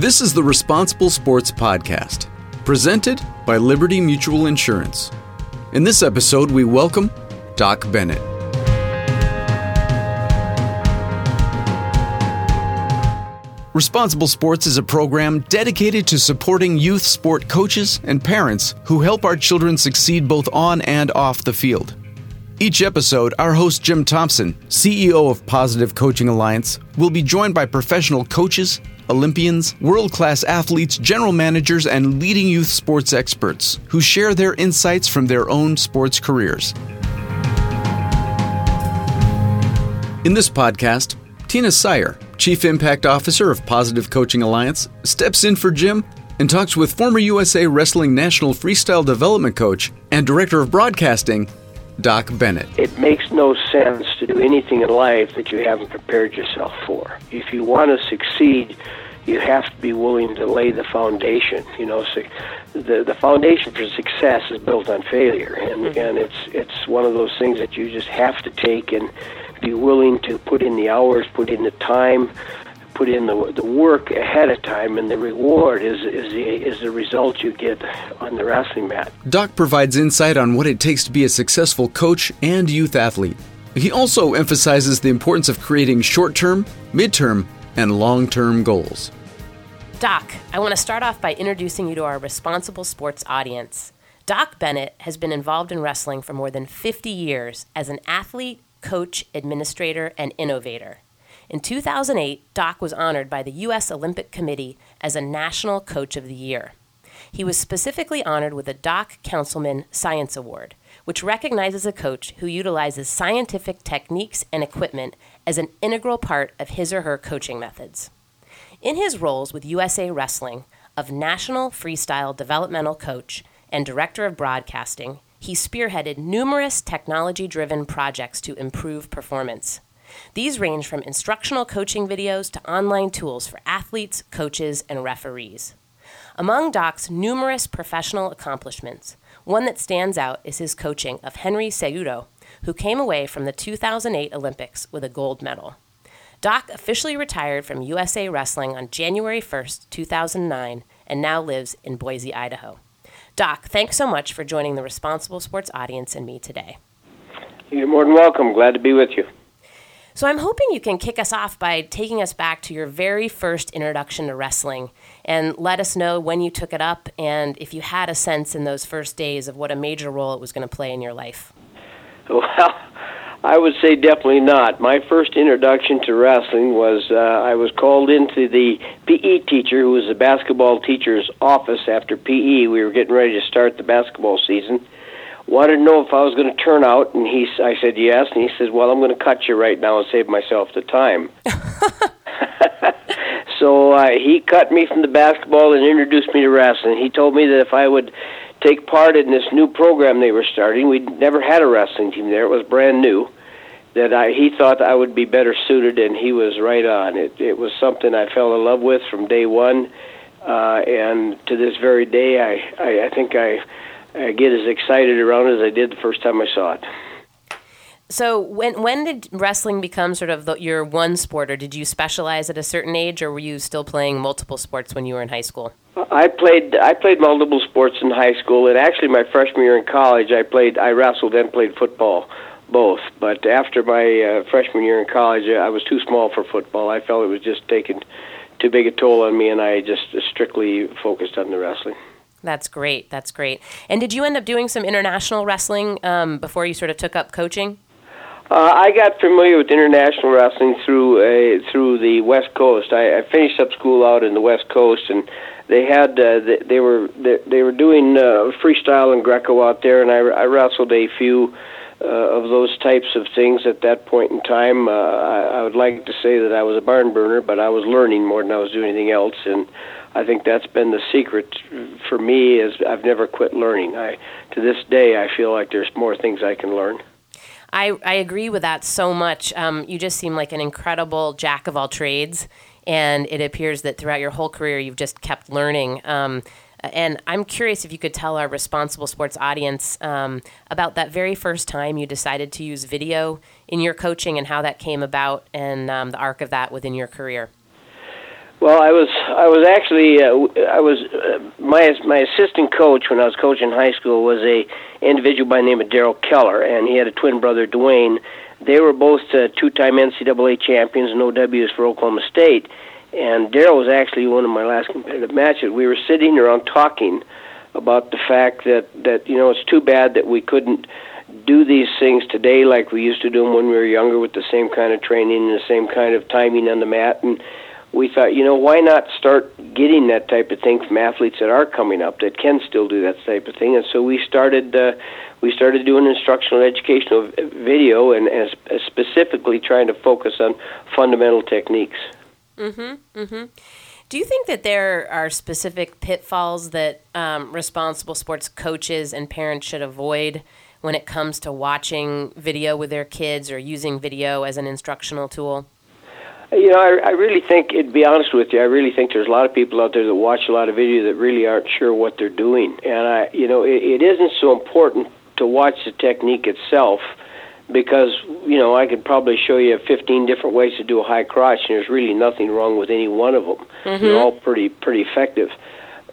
This is the Responsible Sports Podcast, presented by Liberty Mutual Insurance. In this episode, we welcome Doc Bennett. Responsible Sports is a program dedicated to supporting youth sport coaches and parents who help our children succeed both on and off the field. Each episode, our host Jim Thompson, CEO of Positive Coaching Alliance, will be joined by professional coaches, Olympians, world class athletes, general managers, and leading youth sports experts who share their insights from their own sports careers. In this podcast, Tina Syer, Chief Impact Officer of Positive Coaching Alliance, steps in for Jim and talks with former USA Wrestling National Freestyle Development Coach and Director of Broadcasting, Doc Bennett. It makes no sense to do anything in life that you haven't prepared yourself for. If you want to succeed, you have to be willing to lay the foundation. You know, so the the foundation for success is built on failure, and mm-hmm. and it's it's one of those things that you just have to take and be willing to put in the hours, put in the time, put in the the work ahead of time, and the reward is is the is the result you get on the wrestling mat. Doc provides insight on what it takes to be a successful coach and youth athlete. He also emphasizes the importance of creating short-term, mid-term, and long-term goals. Doc, I want to start off by introducing you to our responsible sports audience. Doc Bennett has been involved in wrestling for more than 50 years as an athlete, coach, administrator, and innovator. In 2008, Doc was honored by the U.S. Olympic Committee as a National Coach of the Year. He was specifically honored with a Doc Counsilman Science Award, which recognizes a coach who utilizes scientific techniques and equipment as an integral part of his or her coaching methods. In his roles with USA Wrestling of National Freestyle Developmental Coach and Director of Broadcasting, he spearheaded numerous technology driven projects to improve performance. These range from instructional coaching videos to online tools for athletes, coaches, and referees. Among Doc's numerous professional accomplishments, one that stands out is his coaching of Henry Cejudo, who came away from the 2008 Olympics with a gold medal. Doc officially retired from USA Wrestling on January 1st, 2009, and now lives in Boise, Idaho. Doc, thanks so much for joining the Responsible Sports audience and me today. You're more than welcome. Glad to be with you. So, I'm hoping you can kick us off by taking us back to your very first introduction to wrestling and let us know when you took it up and if you had a sense in those first days of what a major role it was going to play in your life. Well, I would say definitely not. My first introduction to wrestling was uh, I was called into the PE teacher, who was the basketball teacher's office after PE. We were getting ready to start the basketball season. Wanted to know if I was going to turn out, and he, I said yes, and he says, "Well, I'm going to cut you right now and save myself the time." so uh, he cut me from the basketball and introduced me to wrestling. He told me that if I would take part in this new program they were starting. We'd never had a wrestling team there; it was brand new. That I he thought I would be better suited, and he was right on. It it was something I fell in love with from day one, uh, and to this very day, I I, I think I, I get as excited around it as I did the first time I saw it. So when when did wrestling become sort of the, your one sport, or did you specialize at a certain age, or were you still playing multiple sports when you were in high school? I played I played multiple sports in high school, and actually my freshman year in college, I played I wrestled and played football, both. But after my uh, freshman year in college, I was too small for football. I felt it was just taking too big a toll on me, and I just strictly focused on the wrestling. That's great. That's great. And did you end up doing some international wrestling um, before you sort of took up coaching? Uh, I got familiar with international wrestling through through the West Coast. I, I finished up school out in the West Coast, and they had uh, they, they were they, they were doing uh, freestyle and Greco out there, and I, I wrestled a few uh, of those types of things at that point in time. Uh, I, I would like to say that I was a barn burner, but I was learning more than I was doing anything else, and I think that's been the secret for me. Is I've never quit learning. I to this day I feel like there's more things I can learn. I, I agree with that so much. Um, you just seem like an incredible jack of all trades, and it appears that throughout your whole career you've just kept learning. Um, and I'm curious if you could tell our responsible sports audience um, about that very first time you decided to use video in your coaching and how that came about and um, the arc of that within your career. Well, I was I was actually uh, I was uh, my my assistant coach when I was coaching high school was a individual by the name of Daryl Keller, and he had a twin brother Dwayne. They were both uh, two-time NCAA champions and OWs for Oklahoma State. And Daryl was actually one of my last competitive matches. We were sitting around talking about the fact that that you know it's too bad that we couldn't do these things today like we used to do them when we were younger with the same kind of training and the same kind of timing on the mat and we thought, you know, why not start getting that type of thing from athletes that are coming up that can still do that type of thing? And so we started uh, we started doing instructional educational video and, and specifically trying to focus on fundamental techniques. Mhm. Mhm. Do you think that there are specific pitfalls that um, responsible sports coaches and parents should avoid when it comes to watching video with their kids or using video as an instructional tool? You know, I, I really think, to be honest with you, I really think there's a lot of people out there that watch a lot of video that really aren't sure what they're doing. And I, you know, it, it isn't so important to watch the technique itself because you know I could probably show you 15 different ways to do a high crotch, and there's really nothing wrong with any one of them. Mm-hmm. They're all pretty pretty effective.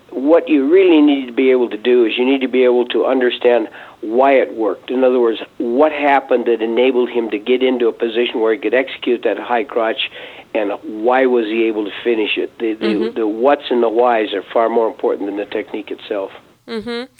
What you really need to be able to do is you need to be able to understand why it worked. In other words, what happened that enabled him to get into a position where he could execute that high crotch, and why was he able to finish it? The the, Mm-hmm. the whats and the whys are far more important than the technique itself. Mm-hmm.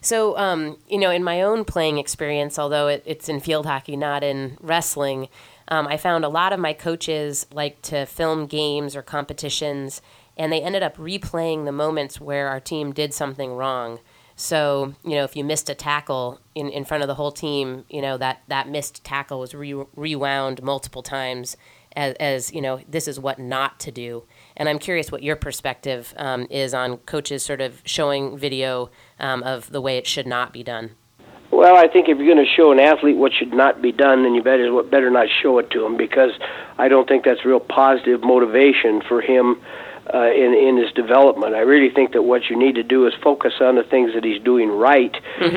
So, um, you know, in my own playing experience, although it, it's in field hockey, not in wrestling, um, I found a lot of my coaches like to film games or competitions, and they ended up replaying the moments where our team did something wrong. So, you know, if you missed a tackle in, in front of the whole team, you know, that, that missed tackle was re- rewound multiple times as, as, you know, this is what not to do. And I'm curious what your perspective um, is on coaches sort of showing video um, of the way it should not be done. Well, I think if you're going to show an athlete what should not be done, then you better better not show it to him because I don't think that's real positive motivation for him uh, in in his development. I really think that what you need to do is focus on the things that he's doing right,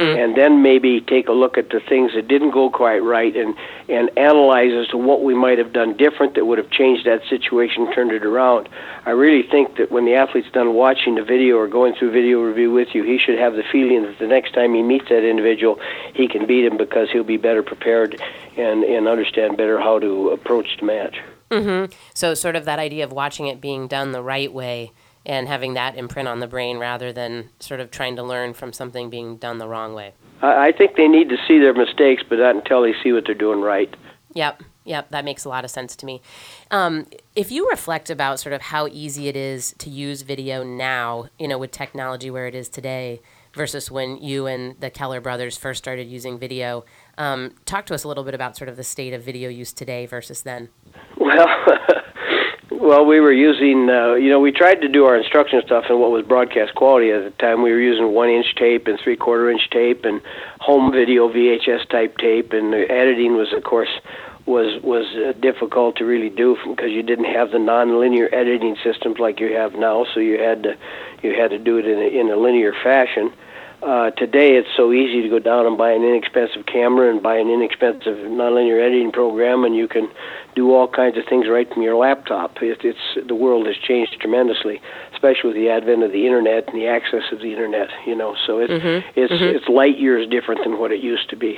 and then maybe take a look at the things that didn't go quite right, and and analyze as to what we might have done different that would have changed that situation, turned it around. I really think that when the athlete's done watching the video or going through video review with you, he should have the feeling that the next time he meets that individual, he can beat him because he'll be better prepared and and understand better how to approach the match. Mm-hmm. So, sort of that idea of watching it being done the right way and having that imprint on the brain rather than sort of trying to learn from something being done the wrong way. I I think they need to see their mistakes, but not until they see what they're doing right. Yep, yep, that makes a lot of sense to me. Um, if you reflect about sort of how easy it is to use video now, you know, with technology where it is today versus when you and the Keller brothers first started using video, um, talk to us a little bit about sort of the state of video use today versus then. Well, well, we were using, uh, you know, we tried to do our instruction stuff in what was broadcast quality at the time. We were using one-inch tape and three-quarter-inch tape and home video VHS type tape, and the editing was, of course, was was uh, difficult to really do because you didn't have the non-linear editing systems like you have now. So you had to you had to do it in a, in a linear fashion. Uh, today, it's so easy to go down and buy an inexpensive camera and buy an inexpensive nonlinear editing program, and you can do all kinds of things right from your laptop. It, it's the world has changed tremendously, especially with the advent of the internet and the access of the internet. You know, so it, it's it's light years different than what it used to be.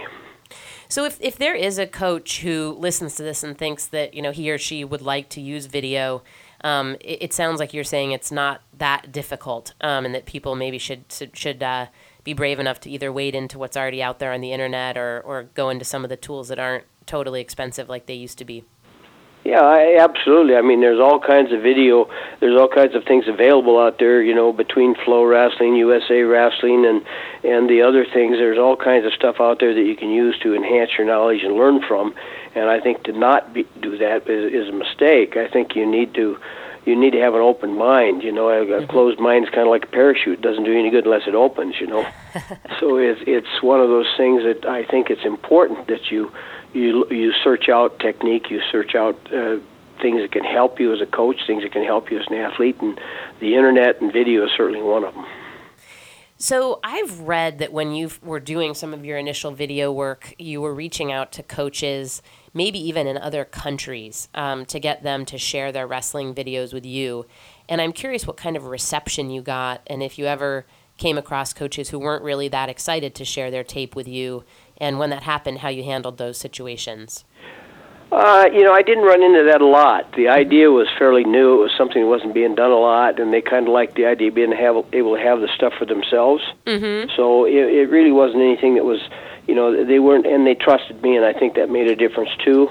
So if, if there is a coach who listens to this and thinks that you know he or she would like to use video, um, it, it sounds like you're saying it's not that difficult, um, and that people maybe should should, should uh, be brave enough to either wade into what's already out there on the internet or or go into some of the tools that aren't totally expensive like they used to be. Yeah, I, absolutely. I mean, there's all kinds of video. There's all kinds of things available out there. You know, between FloWrestling, USA Wrestling, and and the other things. There's all kinds of stuff out there that you can use to enhance your knowledge and learn from. And I think to not be, do that is, is a mistake. I think you need to you need to have an open mind. You know, a, a closed mind is kind of like a parachute; it doesn't do any good unless it opens. You know, so it's it's one of those things that I think it's important that you you you search out technique, you search out uh, things that can help you as a coach, things that can help you as an athlete, and the internet and video is certainly one of them. So I've read that when you were doing some of your initial video work, you were reaching out to coaches, maybe even in other countries, um, to get them to share their wrestling videos with you. And I'm curious what kind of reception you got, and if you ever came across coaches who weren't really that excited to share their tape with you, and when that happened, how you handled those situations. Uh, you know, I didn't run into that a lot. The idea was fairly new. It was something that wasn't being done a lot, and they kind of liked the idea of being have, able to have the stuff for themselves. Mm-hmm. So it, it really wasn't anything that was, you know, they weren't, and they trusted me, and I think that made a difference too.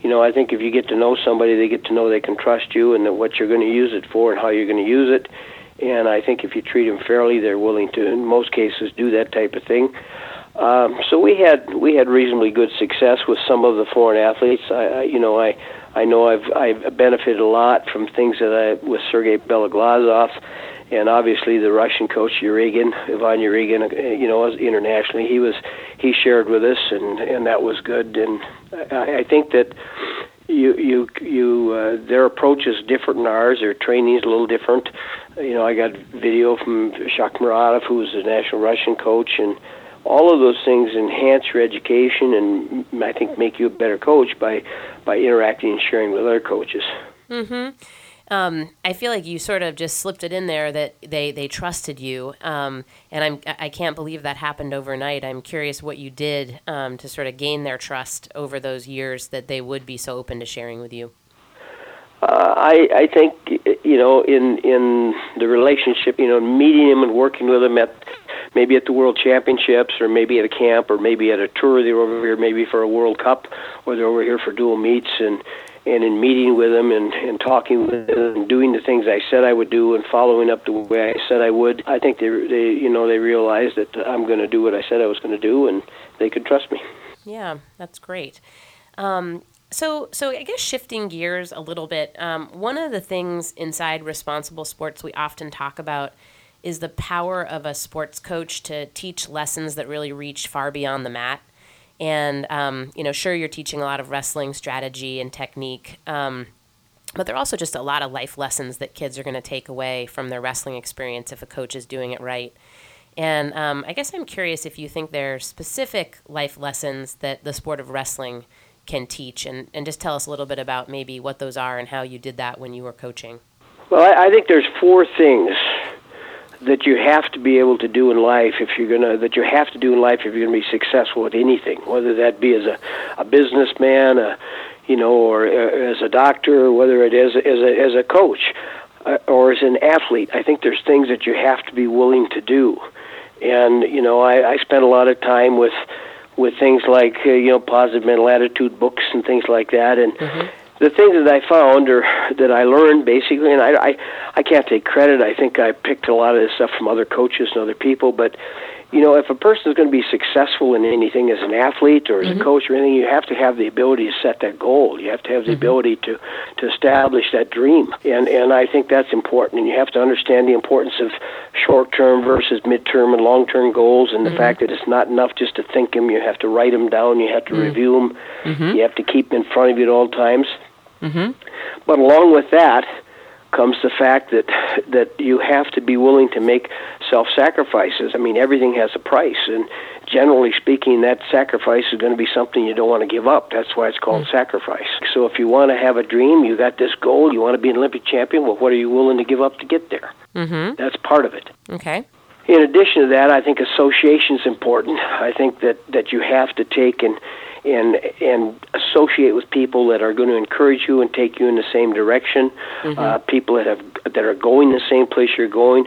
You know, I think if you get to know somebody, they get to know they can trust you and what you're going to use it for and how you're going to use it. And I think if you treat them fairly, they're willing to, in most cases, do that type of thing. Um, so we had we had reasonably good success with some of the foreign athletes. I, I you know I I know I've I've benefited a lot from things that I with Sergei Beloglazov, and obviously the Russian coach Yarygin, Ivan Yarygin. Uh, you know, internationally he was he shared with us, and and that was good. And I, I think that you you you uh, their approach is different than ours. Their training is a little different. You know, I got video from Shak Muratov, who was the national Russian coach, and all of those things enhance your education and I think make you a better coach by by interacting and sharing with other coaches. Mm-hmm. Um, I feel like you sort of just slipped it in there that they, they trusted you, um, and I'm I can't believe that happened overnight. I'm curious what you did um, to sort of gain their trust over those years that they would be so open to sharing with you. Uh, I I think you know in in the relationship, you know, meeting them and working with them at maybe at the World Championships or maybe at a camp or maybe at a tour. They're over here maybe for a World Cup or they're over here for dual meets and and in meeting with them and, and talking with them and doing the things I said I would do and following up the way I said I would, I think they they you know they realized that I'm going to do what I said I was going to do and they could trust me. Yeah, that's great. Um, so, so I guess shifting gears a little bit, um, one of the things inside responsible sports we often talk about is the power of a sports coach to teach lessons that really reach far beyond the mat. And, um, you know, sure, you're teaching a lot of wrestling strategy and technique, um, but there are also just a lot of life lessons that kids are going to take away from their wrestling experience if a coach is doing it right. And um, I guess I'm curious if you think there are specific life lessons that the sport of wrestling can teach, and, and just tell us a little bit about maybe what those are and how you did that when you were coaching. Well, I, I think there's four things that you have to be able to do in life if you're gonna that you have to do in life if you're gonna be successful at anything, whether that be as a a businessman, a you know, or uh, as a doctor, or whether it is as a as a coach uh, or as an athlete. I think there's things that you have to be willing to do, and you know, I, I spent a lot of time with with things like uh, you know positive mental attitude books and things like that, and. Mm-hmm the things that I found or that I learned basically, and I, I I can't take credit. I think I picked a lot of this stuff from other coaches and other people, but you know, if a person is going to be successful in anything as an athlete or as mm-hmm. a coach or anything, you have to have the ability to set that goal. You have to have the mm-hmm. ability to to establish that dream, and and I think that's important. And you have to understand the importance of short term versus mid term and long term goals, and mm-hmm. the fact that it's not enough just to think them. You have to write them down. You have to mm-hmm. review them. Mm-hmm. You have to keep them in front of you at all times. Mm-hmm. But along with that comes the fact that that you have to be willing to make self-sacrifices. I mean, everything has a price, and generally speaking, that sacrifice is going to be something you don't want to give up. That's why it's called mm-hmm. sacrifice. So if you want to have a dream, you got this goal, you want to be an Olympic champion. Well, what are you willing to give up to get there? Mm-hmm. That's part of it. Okay. In addition to that, I think association is important. I think that that you have to take and and and associate with people that are going to encourage you and take you in the same direction. Mm-hmm. Uh, people that have that are going the same place you're going.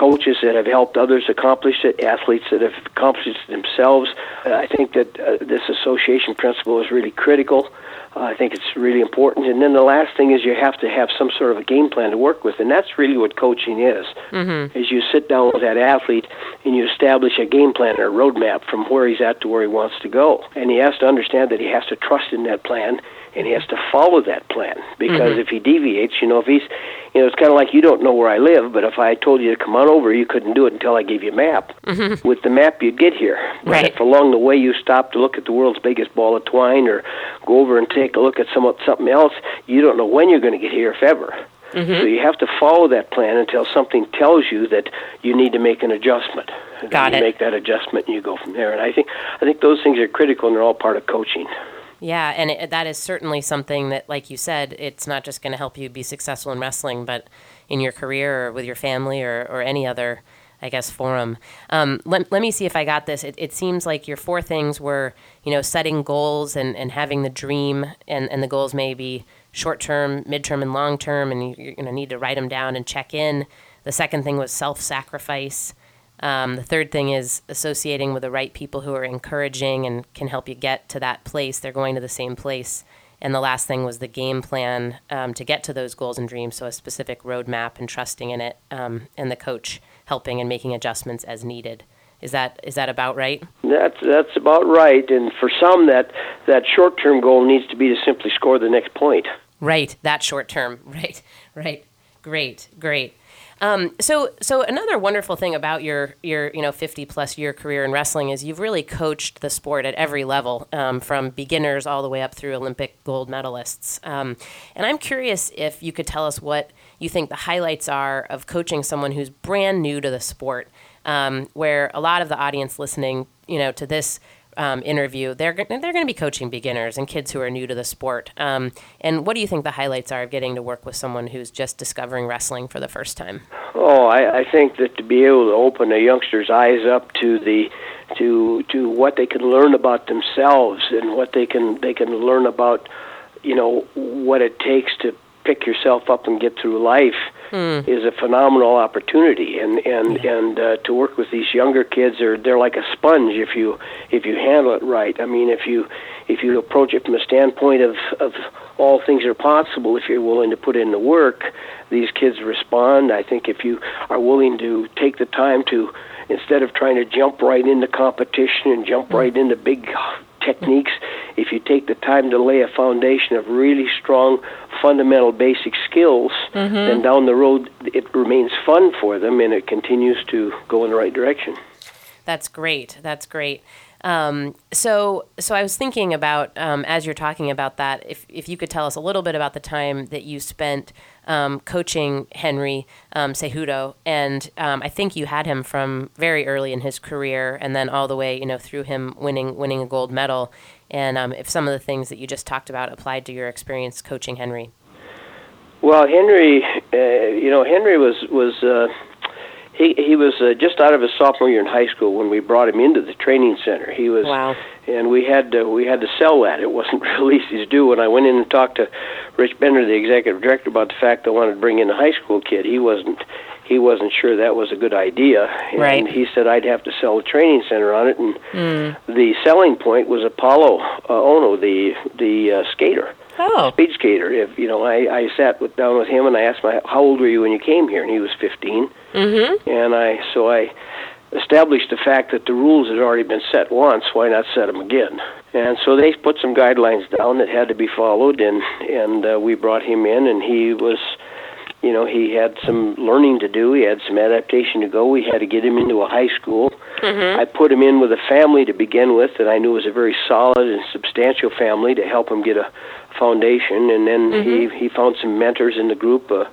Coaches that have helped others accomplish it, athletes that have accomplished it themselves. Uh, I think that uh, this association principle is really critical. Uh, I think it's really important. And then the last thing is you have to have some sort of a game plan to work with, and that's really what coaching is. Mm-hmm. Is you sit down with that athlete and you establish a game plan or a roadmap from where he's at to where he wants to go, and he has to understand that he has to trust in that plan and he has to follow that plan because mm-hmm. if he deviates, you know, if he's, you know, it's kind of like you don't know where I live, but if I told you to come on over, you couldn't do it until I gave you a map. Mm-hmm. With the map, you'd get here. But right. if along the way you stop to look at the world's biggest ball of twine or go over and take a look at some something else, you don't know when you're going to get here, if ever. Mm-hmm. So you have to follow that plan until something tells you that you need to make an adjustment. Got you it. Make that adjustment, and you go from there. And I think I think those things are critical, and they're all part of coaching. Yeah, and it, that is certainly something that, like you said, it's not just going to help you be successful in wrestling, but in your career or with your family or, or any other, I guess, forum. Um, let, let me see if I got this. It, it seems like your four things were, you know, setting goals and, and having the dream, and, and the goals may be short term, midterm, and long term, and you're going to need to write them down and check in. The second thing was self sacrifice. Um, the third thing is associating with the right people who are encouraging and can help you get to that place. They're going to the same place. And the last thing was the game plan um, to get to those goals and dreams. So a specific roadmap and trusting in it, um, and the coach helping and making adjustments as needed. Is that is that about right? That's that's about right. And for some, that that short term goal needs to be to simply score the next point. Right. That short term. Right. Right. Great. Great. Um, so, so another wonderful thing about your your you know 50 plus year career in wrestling is you've really coached the sport at every level, um, from beginners all the way up through Olympic gold medalists. Um, and I'm curious if you could tell us what you think the highlights are of coaching someone who's brand new to the sport, um, where a lot of the audience listening, you know, to this um, interview, they're they're going to be coaching beginners and kids who are new to the sport. Um, and what do you think the highlights are of getting to work with someone who's just discovering wrestling for the first time? Oh, I, I think that to be able to open a youngster's eyes up to the to to what they can learn about themselves and what they can they can learn about, you know, what it takes to pick yourself up and get through life mm. is a phenomenal opportunity and and yeah. and uh, to work with these younger kids they're they're like a sponge if you if you handle it right i mean if you if you approach it from a standpoint of of all things are possible if you're willing to put in the work these kids respond i think if you are willing to take the time to instead of trying to jump right into competition and jump mm. right into big techniques, if you take the time to lay a foundation of really strong fundamental basic skills, mm-hmm. then down the road it remains fun for them and it continues to go in the right direction. That's great. That's great. Um, so, so I was thinking about um, as you're talking about that, if if you could tell us a little bit about the time that you spent um, coaching Henry um, Cejudo, and um, I think you had him from very early in his career, and then all the way, you know, through him winning winning a gold medal, and um, if some of the things that you just talked about applied to your experience coaching Henry. Well, Henry, uh, you know, Henry was was. Uh, he he was uh, just out of his sophomore year in high school when we brought him into the training center. He was, wow. and we had to, we had to sell that. It wasn't really easy to do. When I went in and talked to Rich Bender, the executive director, about the fact that I wanted to bring in a high school kid, he wasn't he wasn't sure that was a good idea. And right. he said I'd have to sell the training center on it, and mm. the selling point was Apolo uh, Ohno, the the uh, skater oh. speed skater. If you know, I I sat with, down with him and I asked him how old were you when you came here, and he was 15. Mm-hmm. And I so I established the fact that the rules had already been set once. Why not set them again? And so they put some guidelines down that had to be followed, and and uh, we brought him in, and he was you know, he had some learning to do. He had some adaptation to go. We had to get him into a high school. Mm-hmm. I put him in with a family to begin with that I knew was a very solid and substantial family to help him get a foundation. And then mm-hmm. he he found some mentors in the group. Uh,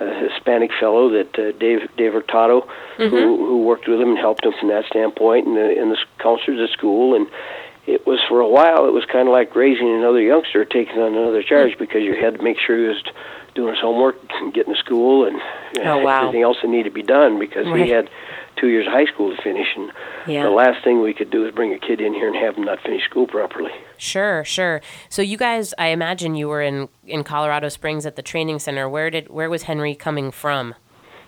a Hispanic fellow that uh, Dave Dave Hurtado, mm-hmm. who who worked with him and helped him from that standpoint, and the and the counselors at school, and it was for a while. It was kind of like raising another youngster, taking on another charge mm-hmm. because you had to make sure he was doing his homework, and getting to school, and oh, wow. everything else that needed to be done because right. he had two years of high school to finish, and yeah. the last thing we could do is bring a kid in here and have him not finish school properly. Sure, sure. So you guys, I imagine you were in in Colorado Springs at the training center. Where did where was Henry coming from?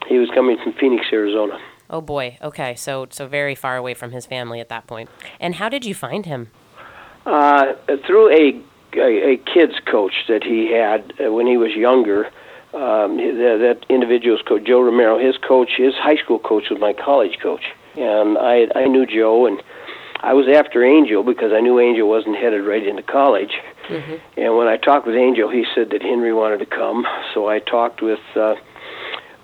He was coming from Phoenix, Arizona. Oh boy. Okay, so so very far away from his family at that point. And how did you find him? Uh, through a a, a kids coach that he had uh, when he was younger. Um, that, that individual's coach, Joe Romero, his coach, his high school coach was my college coach, and I I knew Joe, and I was after Angel because I knew Angel wasn't headed right into college. Mm-hmm. And when I talked with Angel, he said that Henry wanted to come, so I talked with. Uh,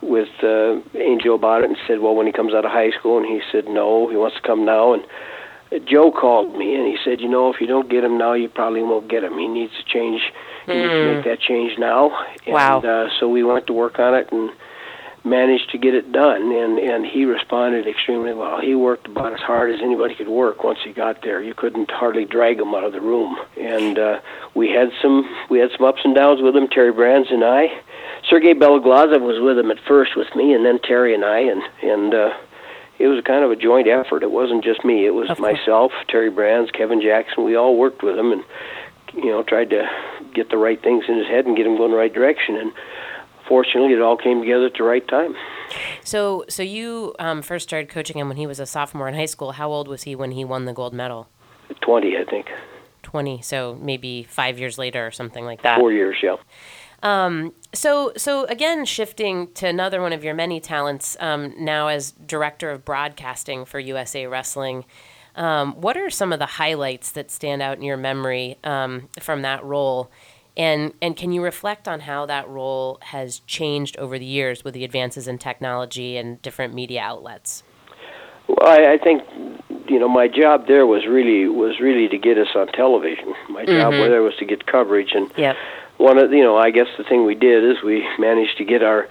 with uh, Angel about it and said, "Well, when he comes out of high school," and he said, "No, he wants to come now." And Joe called me and he said, you know, if you don't get him now, you probably won't get him. He needs to change. He mm. needs to make hmm. that change now. And, wow. Uh, so we went to work on it, and managed to get it done and and he responded extremely well. He worked about as hard as anybody could work once he got there. You couldn't hardly drag him out of the room. And uh we had some we had some ups and downs with him terry brands and i. Sergei beloglazov was with him at first with me and then terry and i and and uh it was kind of a joint effort. It wasn't just me. It was myself terry brands kevin jackson. We all worked with him and you know tried to get the right things in his head and get him going the right direction. And fortunately, it all came together at the right time. So, so you um, first started coaching him when he was a sophomore in high school. How old was he when he won the gold medal? Twenty, I think. Twenty. So maybe five years later or something like that. Four years, yeah. Um, so, so again, shifting to another one of your many talents um, now as director of broadcasting for USA Wrestling. Um, what are some of the highlights that stand out in your memory um, from that role? And, and can you reflect on how that role has changed over the years with the advances in technology and different media outlets? Well, I, I think you know my job there was really was really to get us on television. My job Mhm. there was to get coverage, and Yep. one of you know I guess the thing we did is we managed to get our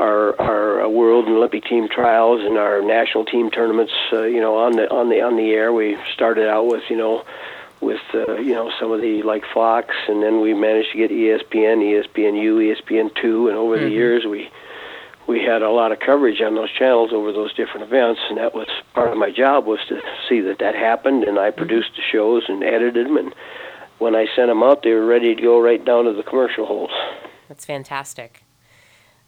our our uh, world and Olympic team trials and our national team tournaments uh, you know on the on the on the air. We started out with you know with uh, you know some of the like Fox, and then we managed to get ESPN, ESPNU, ESPN2, and over the Mhm. years we we had a lot of coverage on those channels over those different events, and that was part of my job was to see that that happened, and I produced the shows and edited them, and when I sent them out, they were ready to go right down to the commercial holes. That's fantastic.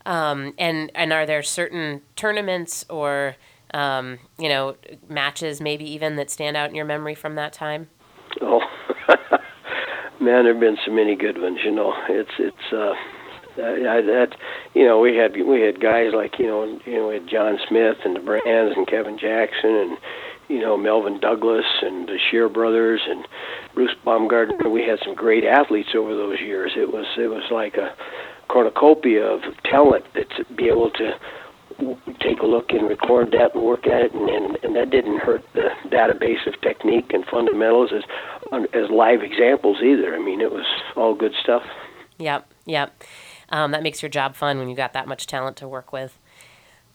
Um, and and are there certain tournaments or um, you know matches maybe even that stand out in your memory from that time? Oh, man, there've been so many good ones. You know, it's it's uh, I, that you know we had we had guys like you know you know we had John Smith and the Brands and Kevin Jackson and you know Melvin Douglas and the Shear brothers and Bruce Baumgartner. We had some great athletes over those years. It was it was like a cornucopia of talent that to be able to take a look and record that and work at it, and, and, and that didn't hurt the database of technique and fundamentals as as live examples either. I mean, it was all good stuff. Yep, yep. Um, that makes your job fun when you got that much talent to work with.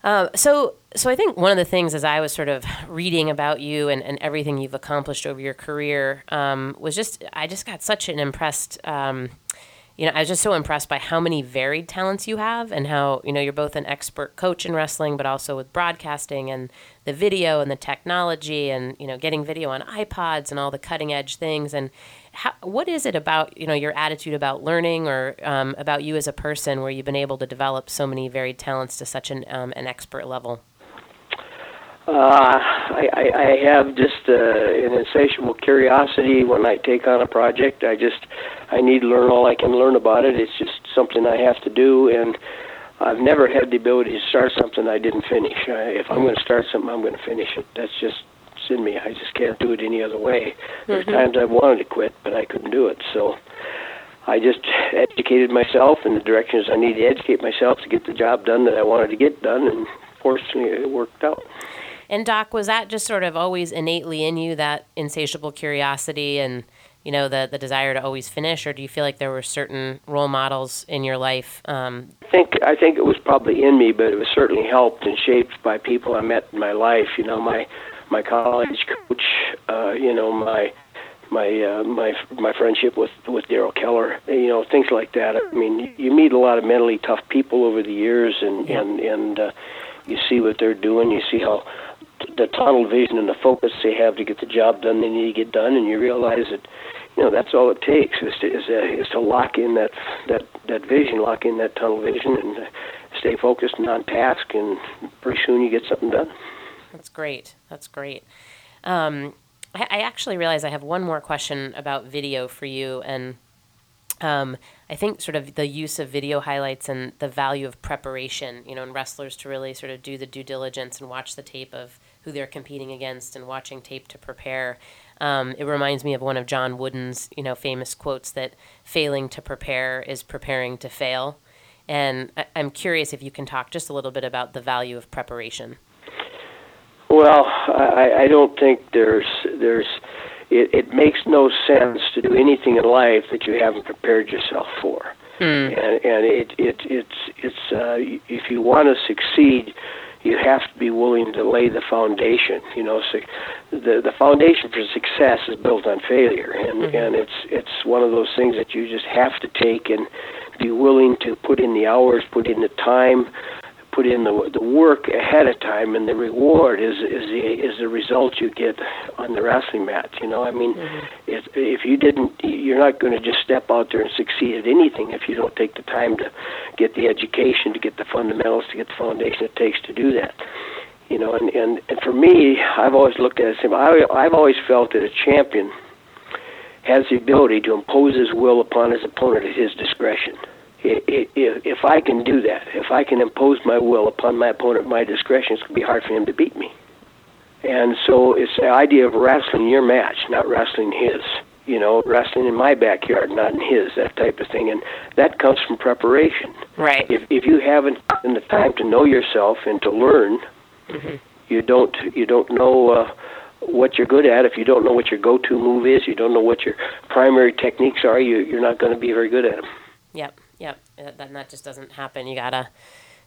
Uh, so, so I think one of the things as I was sort of reading about you and, and everything you've accomplished over your career um, was just I just got such an impressed. Um, you know, I was just so impressed by how many varied talents you have and how, you know, you're both an expert coach in wrestling, but also with broadcasting and the video and the technology and, you know, getting video on iPods and all the cutting edge things. And how, what is it about, you know, your attitude about learning or um, about you as a person where you've been able to develop so many varied talents to such an, um, an expert level? Uh, I, I, I have just uh, an insatiable curiosity when I take on a project. I just I need to learn all I can learn about it. It's just something I have to do, and I've never had the ability to start something I didn't finish. I, if I'm going to start something, I'm going to finish it. That's just it's in me. I just can't do it any other way. There's Mhm. times I've wanted to quit, but I couldn't do it. So I just educated myself in the directions I need to educate myself to get the job done that I wanted to get done, and fortunately, it worked out. And Doc, was that just sort of always innately in you that insatiable curiosity and you know the the desire to always finish, or do you feel like there were certain role models in your life? Um, I think I think it was probably in me, but it was certainly helped and shaped by people I met in my life. You know, my my college coach. Uh, you know, my my uh, my my friendship with with Daryl Keller. You know, things like that. I mean, you, meet a lot of mentally tough people over the years, and Yeah. and and uh, you see what they're doing. You see how the tunnel vision and the focus they have to get the job done they need to get done, and you realize that you know that's all it takes is to is, uh, is to lock in that that that vision, lock in that tunnel vision, and uh, stay focused and on task, and pretty soon you get something done. That's great. That's great. Um, I, I actually realize I have one more question about video for you, and um, I think sort of the use of video highlights and the value of preparation. You know, in wrestlers to really sort of do the due diligence and watch the tape of who they're competing against and watching tape to prepare. Um, it reminds me of one of John Wooden's, you know, famous quotes that failing to prepare is preparing to fail. And I, I'm curious if you can talk just a little bit about the value of preparation. Well, I, I don't think there's there's it, it makes no sense to do anything in life that you haven't prepared yourself for. mm. and and it it it's it's uh, if you want to succeed, you have to be willing to lay the foundation. You know, so the the foundation for success is built on failure, and mm-hmm. and it's it's one of those things that you just have to take and be willing to put in the hours, put in the time, put in the the work ahead of time, and the reward is is the is the result you get on the wrestling mat. You know, I mean, mm-hmm. if if you didn't, you're not going to just step out there and succeed at anything if you don't take the time to get the education, to get the fundamentals, to get the foundation it takes to do that. You know, and and, and for me, I've always looked at it. Same. I I've always felt that a champion has the ability to impose his will upon his opponent at his discretion if I can do that, if I can impose my will upon my opponent at my discretion, it's going to be hard for him to beat me. And so it's the idea of wrestling your match, not wrestling his. You know, wrestling in my backyard, not in his, that type of thing. And that comes from preparation. Right. If if you haven't taken the time to know yourself and to learn, mm-hmm. you don't you don't know uh, what you're good at. If you don't know what your go-to move is, you don't know what your primary techniques are. You you're not going to be very good at them. Yep. Uh, that that just doesn't happen. You gotta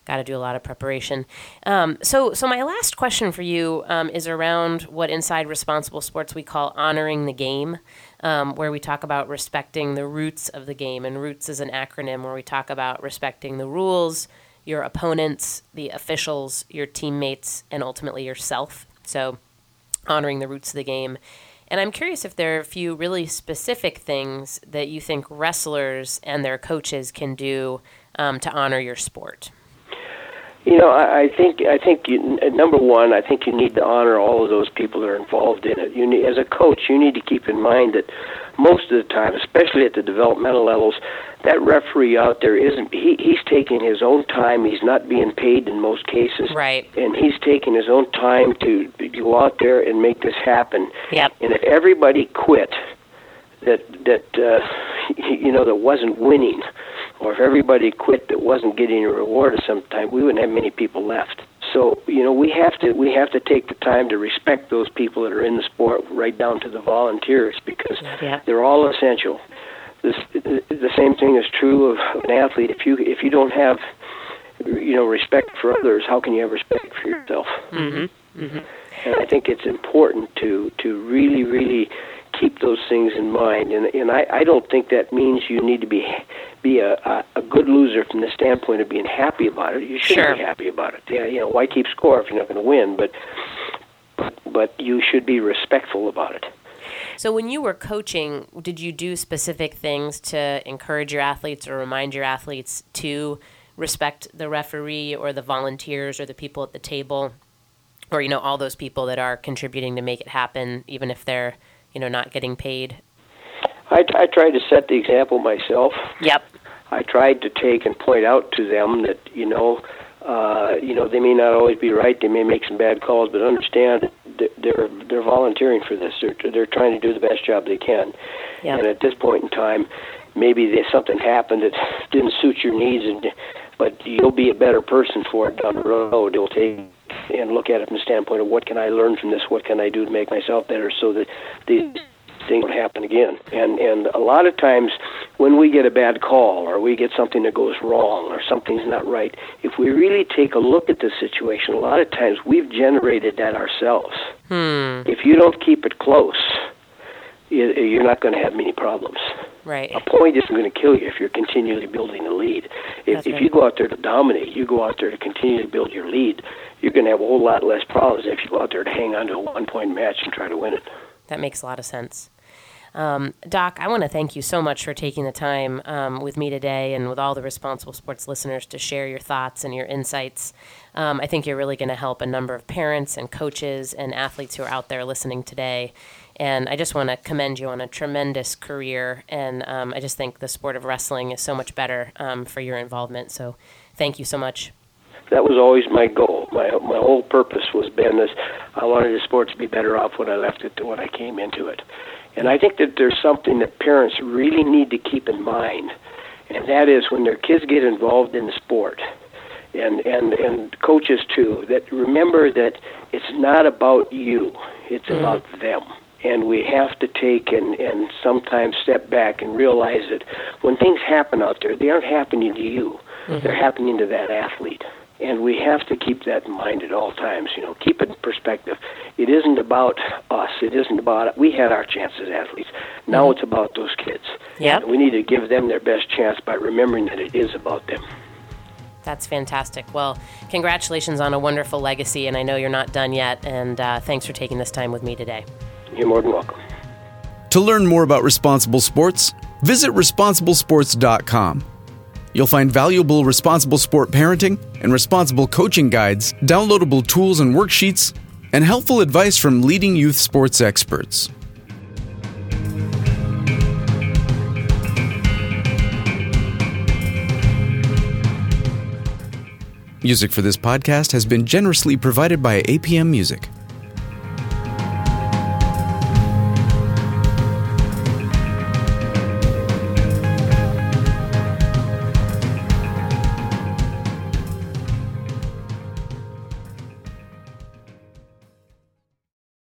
gotta do a lot of preparation. Um, so so my last question for you um, is around what inside responsible sports we call honoring the game, um, where we talk about respecting the roots of the game, and roots is an acronym where we talk about respecting the rules, your opponents, the officials, your teammates, and ultimately yourself. So honoring the roots of the game. And I'm curious if there are a few really specific things that you think wrestlers and their coaches can do um, to honor your sport. You know, I, I think I think you, number one, I think you need to honor all of those people that are involved in it. You need, as a coach, you need to keep in mind that most of the time, especially at the developmental levels, that referee out there isn't. He, he's taking his own time. He's not being paid in most cases, right? And he's taking his own time to go out there and make this happen. Yep. And if everybody quit, that that uh, you know that wasn't winning or if everybody quit that wasn't getting a reward of some time, we wouldn't have many people left. So you know we have to we have to take the time to respect those people that are in the sport, right down to the volunteers, because yeah. they're all essential. This, the same thing is true of an athlete. If you if you don't have you know respect for others, how can you have respect for yourself? Mm-hmm. Mm-hmm. And I think it's important to to really really keep those things in mind. And and I, I don't think that means you need to be be a, a, a good loser from the standpoint of being happy about it. You should sure. be happy about it. Yeah, you know, why keep score if you're not going to win? But but you should be respectful about it. So when you were coaching, did you do specific things to encourage your athletes or remind your athletes to respect the referee or the volunteers or the people at the table or you know all those people that are contributing to make it happen even if they're you know not getting paid I, I tried to set the example myself. Yep. I tried to take and point out to them that you know, uh, you know, they may not always be right. They may make some bad calls, but understand they're they're volunteering for this. They're they're trying to do the best job they can. Yep. And at this point in time, maybe there's something happened that didn't suit your needs, and but you'll be a better person for it down the road. You'll take and look at it from the standpoint of what can I learn from this? What can I do to make myself better so that the thing would happen again. And and a lot of times when we get a bad call or we get something that goes wrong or something's not right, if we really take a look at the situation, a lot of times we've generated that ourselves. Hmm. If you don't keep it close, you're not going to have many problems. Right. A point isn't going to kill you if you're continually building a lead. If, if you go out there to dominate, you go out there to continue to build your lead, you're going to have a whole lot less problems if you go out there to hang on to a one point match and try to win it. That makes a lot of sense. Um, Doc, I want to thank you so much for taking the time um, with me today and with all the responsible sports listeners to share your thoughts and your insights. Um, I think you're really going to help a number of parents and coaches and athletes who are out there listening today. And I just want to commend you on a tremendous career. And um, I just think the sport of wrestling is so much better um, for your involvement. So thank you so much that was always my goal. My my whole purpose was been this. I wanted the sport to be better off when I left it than when I came into it. And I think that there's something that parents really need to keep in mind, and that is when their kids get involved in the sport, and and and coaches too, that remember that it's not about you, it's mm-hmm. about them. And we have to take and, and sometimes step back and realize that when things happen out there, they aren't happening to you. Mm-hmm. They're happening to that athlete. And we have to keep that in mind at all times. You know, keep it in perspective. It isn't about us. It isn't about we had our chance as athletes. Now mm-hmm. it's about those kids. Yeah. We need to give them their best chance by remembering that it is about them. That's fantastic. Well, congratulations on a wonderful legacy, and I know you're not done yet. And uh, thanks for taking this time with me today. You're more than welcome. To learn more about responsible sports, visit responsiblesports.com. You'll find valuable responsible sport parenting and responsible coaching guides, downloadable tools and worksheets, and helpful advice from leading youth sports experts. Music for this podcast has been generously provided by APM Music.